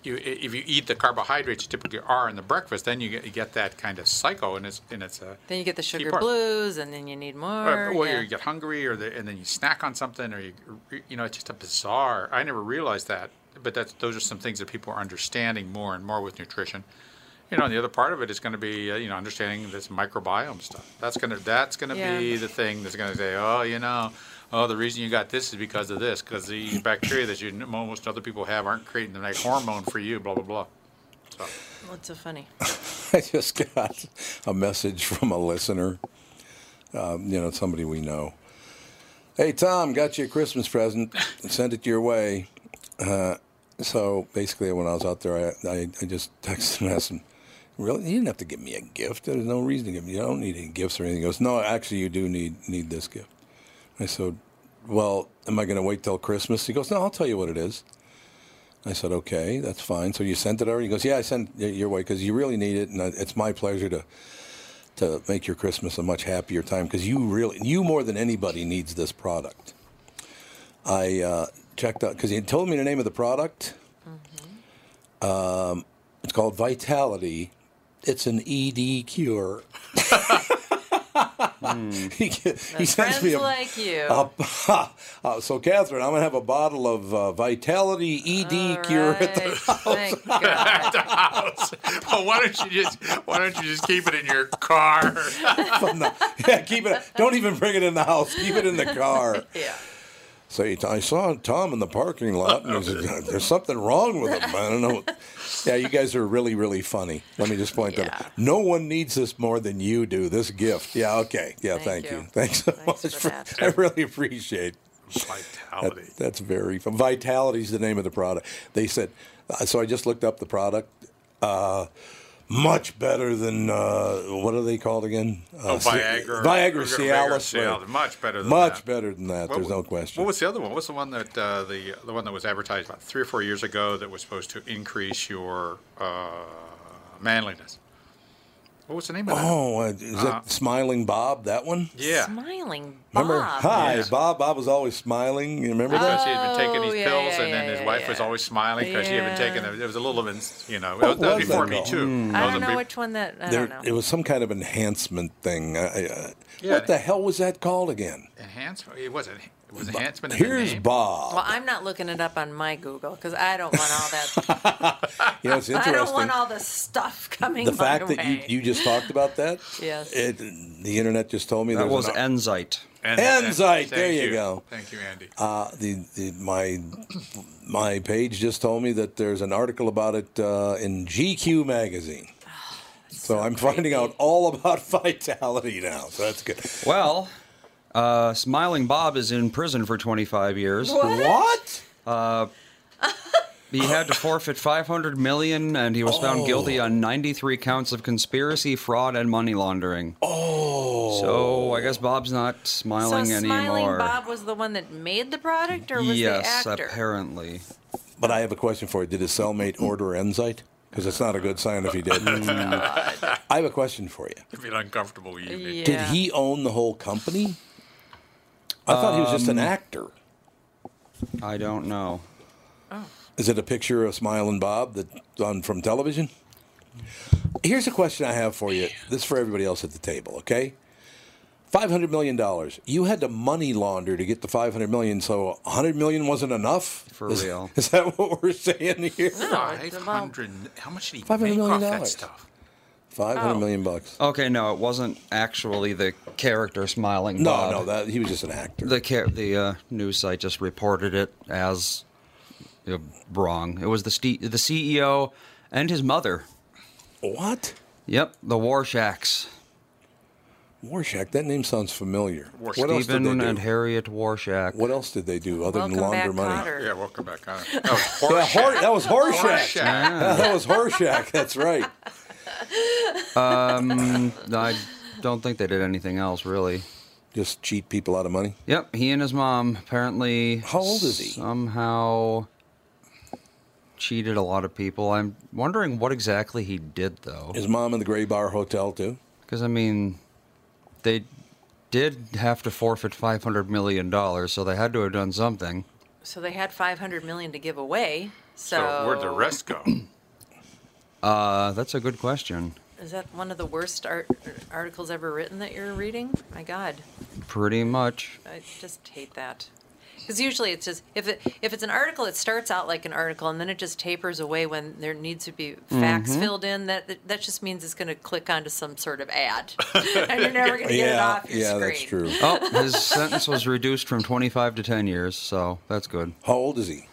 you if you eat the carbohydrates you typically are in the breakfast, then you get, you get that kind of cycle, and it's and it's a. Then you get the sugar blues, and then you need more. Or, yeah. you get hungry, or the, and then you snack on something, or you you know it's just a bizarre. I never realized that, but that's those are some things that people are understanding more and more with nutrition you know, and the other part of it is going to be, uh, you know, understanding this microbiome stuff. That's going to that's going to yeah. be the thing that's going to say, oh, you know, oh, the reason you got this is because of this, because the bacteria that you most other people have aren't creating the right hormone for you, blah blah blah. So. What's so funny? I just got a message from a listener, um, you know, somebody we know, Hey Tom, got you a Christmas present. Sent it your way. Uh, so basically, when I was out there, I, I, I just texted and asked him, "Really, you didn't have to give me a gift. There's no reason to give me. You don't need any gifts or anything." He goes, "No, actually, you do need need this gift." I said, "Well, am I going to wait till Christmas?" He goes, "No, I'll tell you what it is." I said, "Okay, that's fine." So you sent it already? He goes, "Yeah, I sent it your way because you really need it, and it's my pleasure to." To make your Christmas a much happier time, because you really, you more than anybody needs this product. I uh, checked out because he told me the name of the product. Mm-hmm. Um, it's called Vitality. It's an ED cure. mm. he, he sends me a, like you. A, uh, so, Catherine, I'm gonna have a bottle of uh, Vitality ED All cure right. at the house. at the house. Well, why don't you just why don't you just keep it in your car? the, yeah, keep it. Don't even bring it in the house. Keep it in the car. yeah. So he, I saw Tom in the parking lot, and he said, "There's something wrong with him." I don't know. Yeah, you guys are really, really funny. Let me just point that out. No one needs this more than you do. This gift. Yeah. Okay. Yeah. Thank, Thank you. you. Thanks so Thanks much. for that. I really appreciate. Vitality. That, that's very fun. Vitality's the name of the product. They said. Uh, so I just looked up the product. Uh, much better than uh, what are they called again? Oh, Uh, C- Viagra. Viagra, Cialis. Cialis. Much better than Much that. better than that. What There's no question. What was the other one? What was the one that uh, the the one that was advertised about three or four years ago that was supposed to increase your uh, manliness? What was the name of that? Oh, uh, is Uh, that Smiling Bob? That one? Yeah. Smiling Remember? Hi, Yeah. Bob. Bob was always smiling. You remember Because that? he had been taking Oh, these yeah, pills, yeah, and then yeah, his yeah, wife was yeah. always smiling because she had been taking. Yeah. It was a little bit, you know, What that was was before that Me called? Too. Mm. That I was don't know big- which one that. I There, don't know. it was some kind of enhancement thing. I, I, Yeah. What the hell was that called again? enhancement. It wasn't. It was enhancement. Here's name. Bob. Well, I'm not looking it up on my Google because I don't want all that. you know, it's I don't want all the stuff coming the my fact that you, way. you just talked about that. Yes. It, the internet just told me That was an, Enzyte. And- Enzyte, there you go. Thank you, Andy. Uh, the, the my my page just told me that there's an article about it uh, in GQ magazine. so, I'm finding out all about vitality now. So that's good. Well, uh, Smiling Bob is in prison for 25 years. What? He had to forfeit 500 million, and he was found guilty on 93 counts of conspiracy, fraud, and money laundering. Oh. So I guess Bob's not smiling so anymore. Smiling Bob was the one that made the product, or was yes, the actor? apparently. But I have a question for you. Did his cellmate order Enzyte? Because it's not a good sign if he did. I have a question for you. It'd be an uncomfortable evening. Yeah. Did he own the whole company? I thought he was just an Um, actor. I don't know. Is it a picture of Smiling Bob that's on from television? Here's a question I have for you. This is for everybody else at the table, okay? Five hundred million dollars. You had to money launder to get the five hundred million, so a hundred million wasn't enough. For is, real. Is that what we're saying here? No, it's Five about hundred. How much did he 500 make million off that dollars. stuff? Five hundred Oh. million bucks. Okay, no, it wasn't actually the character Smiling No, Bob. no, that he was just an actor. The ca- the uh, news site just reported it as uh, wrong. It was the ste- the CEO and his mother. What? Yep, the Warshaks. Warshak. That name sounds familiar. What else did Stephen they do? and Harriet Warshak. What else did they do other welcome than launder money? Kotter. Yeah, welcome back. Connor. That was Yeah, Horshack. Hor- that was Horshack. Horseshack. Yeah, that was Horshack. That's right. Um, I don't think they did anything else really. Just cheat people out of money. Yep, he and his mom apparently. How old is he? Somehow cheated a lot of people. I'm wondering what exactly he did though, His mom in the Gray Bar Hotel too. because I mean, they did have to forfeit 500 million dollars, so they had to have done something. so they had 500 million to give away. So, So where'd the rest go? Uh, that's a good question. Is that one of the worst art- articles ever written that you're reading? My God, Pretty much. I just hate that. Because usually it's just if it if it's an article, it starts out like an article and then it just tapers away when there needs to be facts Mm-hmm. filled in. That that- that just means it's going to click onto some sort of ad, and you're never going to get it yeah, off your yeah, screen. that's true. Oh, his sentence was reduced from 25 to 10 years, so that's good. How old is he?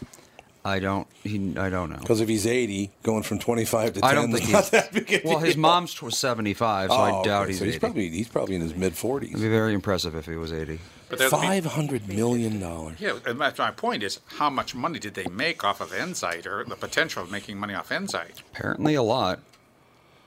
I don't. He. I don't know. Because if he's 80, going from 25 to 10 I don't think not he's. that big a well, his mom's tw- 75, so I Oh, doubt okay, he's so 80. he's probably he's probably in his mid 40s. It'd be very impressive if he was 80. But Five hundred million dollars. Yeah, and that's my point is how much money did they make off of Enzyte or the potential of making money off Enzyte? Apparently, a lot.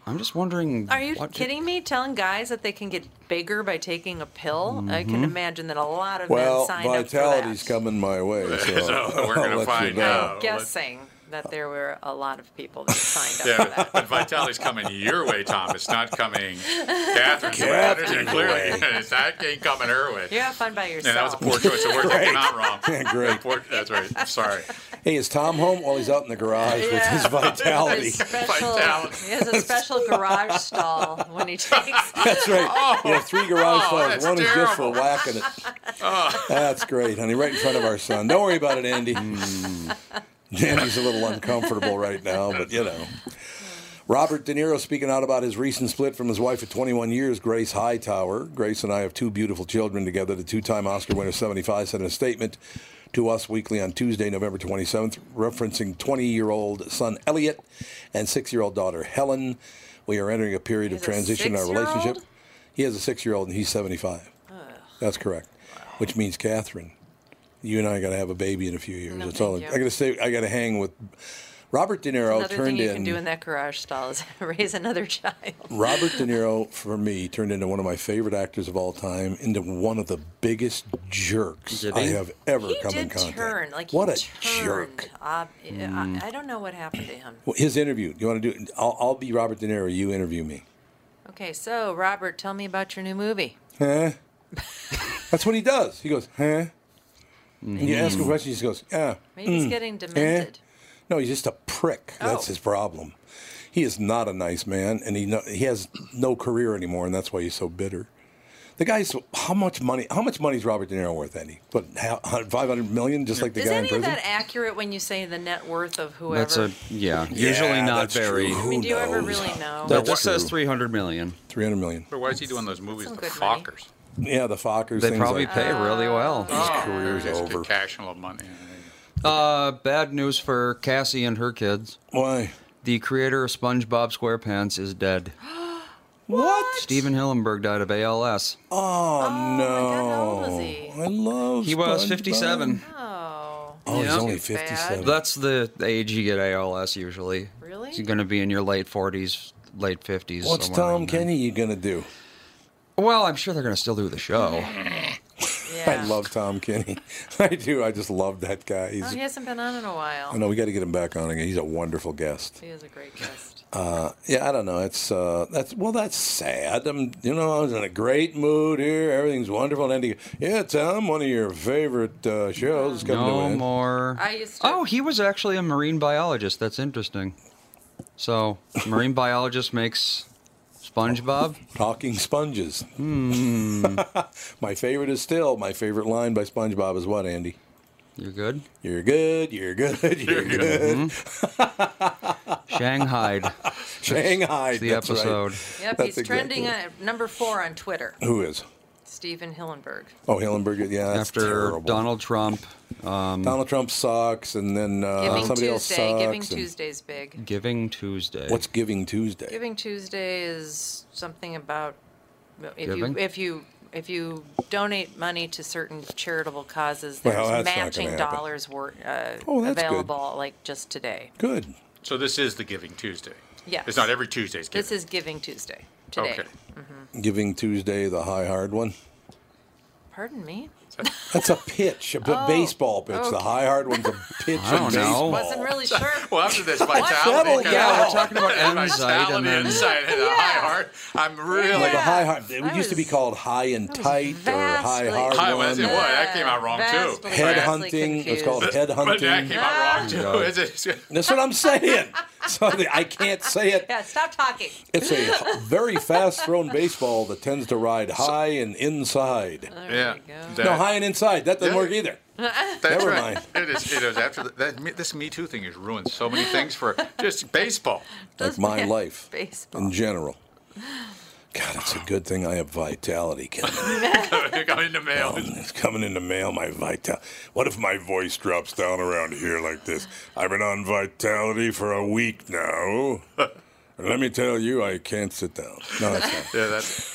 I'm just wondering. Are you what kidding me? Telling guys that they can get bigger by taking a pill? I can Mhm. imagine that a lot of Well, men signed up for that. Well, Vitality's coming my way, so, So we're gonna find out. I'm guessing that oh. there were a lot of people that signed up for Yeah, that. but Vitality's coming your way, Tom. It's not coming Catherine's way. Catherine's clearly. It's that ain't coming her way. You have fun by yourself. Yeah, that was a poor choice of words. That came out wrong. Yeah, great. Poor- that's right. Sorry. Hey, is Tom home? Well, he's out in the garage with his Vitality. His special, Vitality. he has a special garage stall when he takes. That's right. Oh. You have three garage Oh, stalls. that's One is just for whacking it. Oh. That's great, honey. Right in front of our son. Don't worry about it, Andy. Hmm. Andy's a little uncomfortable right now, but you know. Robert De Niro speaking out about his recent split from his wife of 21 years, Grace Hightower. Grace and I have two beautiful children together. The two time Oscar winner, 75, said in a statement to Us Weekly on Tuesday, November 27th, referencing 20 year old son Elliot and six year old daughter Helen. We are entering a period of transition in our relationship. He has a six year old and he's 75. That's correct. Which means, Catherine, you and I got to have a baby in a few years. No, That's all. thank I got to say, I got to hang with Robert De Niro. Another turned thing you in. can do in that garage stall is raise another child. Robert De Niro, for me, turned into one of my favorite actors of all time, into one of the biggest jerks I have ever He come in did contact. turn like what he a turned. jerk! Uh, I, I don't know what happened to him. Well, His interview. You want to do? I'll, I'll be Robert De Niro. You interview me. Okay, so Robert, tell me about your new movie. Huh? That's what he does. He goes, huh? And you ask him a question, he just goes, yeah. Maybe he's mm, getting eh." demented. No, he's just a prick. That's Oh. his problem. He is not a nice man, and he no, he has no career anymore, and that's why he's so bitter. The guy's how much money? How much money is Robert De Niro worth, Andy? What five hundred million? Just like the Is guy in any of that accurate when you say the net worth of whoever? That's a yeah. Yeah, Usually not very. true. I mean, do you ever knows? really know? That just says 300 million. Three hundred million. But why is he doing those movies Some with good money. Fockers? Yeah, the Fockers. They probably like pay really well. His career's Just over. get cash and a little money. Uh, bad news for Cassie and her kids. Why? The creator of SpongeBob SquarePants is dead. What? Stephen Hillenburg died of ALS. Oh, my no! God, how old was he? I love. He was SpongeBob. 57. Oh, Oh, he's only Too bad. fifty-seven. That's the age you get ALS usually. Really? You're going to be in your late 40s, late 50s. What's Tom. Kenny you gonna do? Well, I'm sure they're going to still do the show. yeah. I love Tom Kenny. I do. I just love that guy. He's. Oh, he hasn't been on in a while. I know we got to get him back on again. He's a wonderful guest. He is a great guest. Uh, yeah, I don't know. It's uh, that's well, that's sad. I'm, you know, I was in a great mood here. Everything's wonderful. And Andy, yeah, Tom, one of your favorite uh, shows is coming to No an more. I used to. Oh, he was actually a marine biologist. That's interesting. So, marine biologist makes SpongeBob. Talking sponges. Hmm. my favorite is still my favorite line by SpongeBob is what, Andy? You're good. You're good. You're good. You're good. Shanghai. Shanghai. the that's right. episode. Yep, That's he's exactly trending at number four on Twitter. Who is? Stephen Hillenburg. Oh, Hillenburg. Yeah, that's After terrible. Donald Trump, um, Donald Trump sucks, and then uh, Giving somebody else sucks. Giving and- Tuesday's big. Giving Tuesday. What's Giving Tuesday? Giving Tuesday is something about if Giving? you if you if you donate money to certain charitable causes, Well, there's that's not gonna matching happen. dollars wor- uh, Oh, that's good. available like just today. Good. So this is the Giving Tuesday. Yes. It's not every Tuesday's Giving. This is Giving Tuesday today. Okay. Mm-hmm. Giving Tuesday, the high hard one. Pardon me. That's a pitch, a b- Oh, baseball pitch. The okay. high hard one's a pitch I don't in know. baseball. Wasn't really sure. Well, after this Settle vitality, down. we're talking about Enzyte vitality and then insight and a high heart. I'm really Like a high hard. It I used to be was- called high and was tight or high vastly- hard High, one. was it? What? That came out wrong, too. Vastly, Head vastly hunting. It's called confused. head But that hunting. came out wrong too. Is it? That's what I'm saying. So the- I can't say it. Yeah, stop talking. It's a very fast thrown baseball that tends to ride high and inside. There Yeah. we go. That- No, high and inside. That doesn't Yeah. work either. That's Never right. mind. It is. It is after the, that. This Me Too thing has ruined so many things for just baseball. Like my life Baseball. in general. God, it's a good thing I have vitality. Coming in the mail. It's coming in the mail. My vital. What if my voice drops down around here like this? I've been on vitality for a week now. Let me tell you, I can't sit down. No, that's not. Yeah, that's.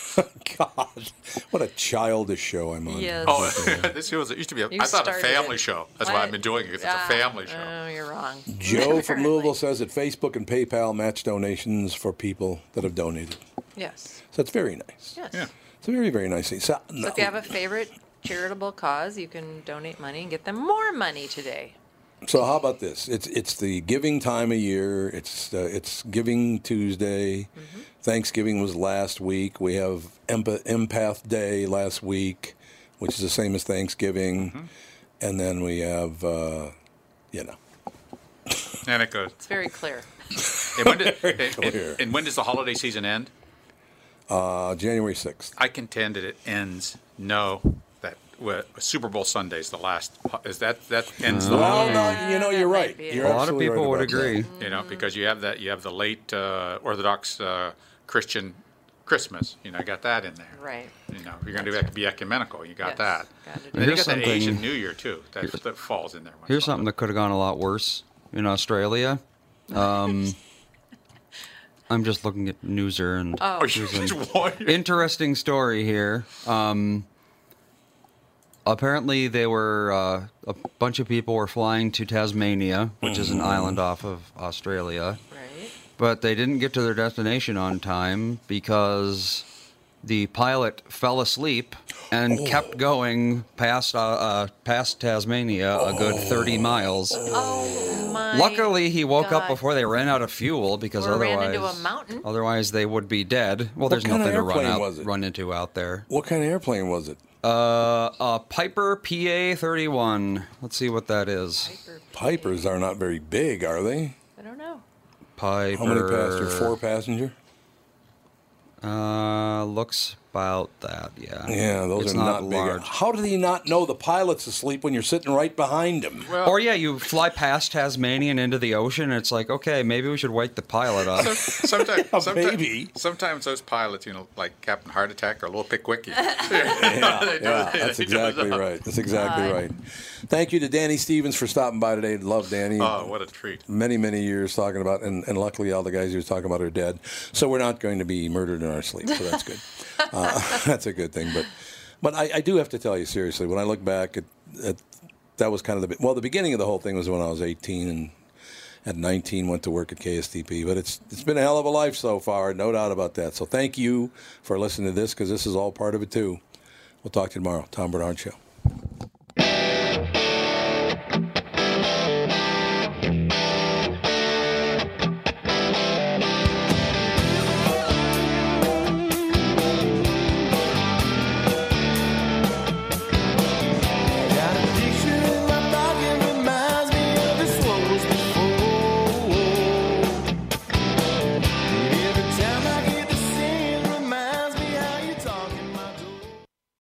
God, what a childish show I'm on. Yes. Oh, this show was, it used to be. A, You I thought a started family it. show. That's why What? I'm enjoying it. 'cause It's Ah, a family show. Oh, you're wrong. Joe from Louisville says that Facebook and PayPal match donations for people that have donated. Yes. So it's very nice. Yes. Yeah. It's a very, very nice thing. So, So if you have a favorite charitable cause, you can donate money and get them more money today. So how about this? It's it's the giving time of year. It's uh, it's Giving Tuesday. Mm-hmm. Thanksgiving was last week. We have Empath, Empath Day last week, which is the same as Thanksgiving, Mm-hmm. and then we have uh, you know And it goes. It's very clear. And when, did, Very and, clear. and, and when does the holiday season end? Uh, January sixth. I contend that it ends. No, that well, Super Bowl Sunday is the last. Is that that ends the Well, holiday? no, you know you're right. You're A lot of people right would about that. agree. You know, because you have that you have the late uh, Orthodox uh, Christian Christmas. You know, you got that in there. Right. You know, if you're going to be ecumenical. You got Yes, that. gotta do And then you got that Asian New Year too. That, that falls in there. Here's something that could have gone a lot worse in Australia. Um, I'm just looking at Newser and Oh. while. You Here's an interesting story here. Um, apparently, they were uh, a bunch of people were flying to Tasmania, which is an island off of Australia, Right. but they didn't get to their destination on time because the pilot fell asleep and kept going past uh, uh, past Tasmania a good 30 miles. Oh my. Luckily, he woke up God. before they ran out of fuel because Or otherwise, ran into a mountain. otherwise they would be dead. Well, there's kind of nothing to run airplane out, was it? run into out there. What kind of airplane was it? Uh, a Piper PA-31. Let's see what that is. Pipers are not very big, are they? I don't know. Piper. How many passengers? Four passenger? Uh, looks about that. Yeah. Yeah, those It's are not, big. large. How do you not know the pilot's asleep when you're sitting right behind him? Or yeah, you fly past Tasmania and into the ocean. And it's like, okay, maybe we should wake the pilot up. sometimes, sometimes, baby. sometimes those pilots, you know, like Captain Heart Attack or a little Pickwickie. yeah, yeah, that's exactly right. That's exactly right. Thank you to Danny Stevens for stopping by today. Love Danny. Oh, what a treat! Many, many years talking about, and, and luckily all the guys he was talking about are dead. So we're not going to be murdered in our sleep. So that's good. that's a good thing. But, but I, I do have to tell you seriously. When I look back at, at that was kind of the well, the beginning of the whole thing was when I was 18 and at 19 went to work at KSTP. But it's it's been a hell of a life so far, no doubt about that. So thank you for listening to this because this is all part of it too. We'll talk to you tomorrow. Tom Barnard Show.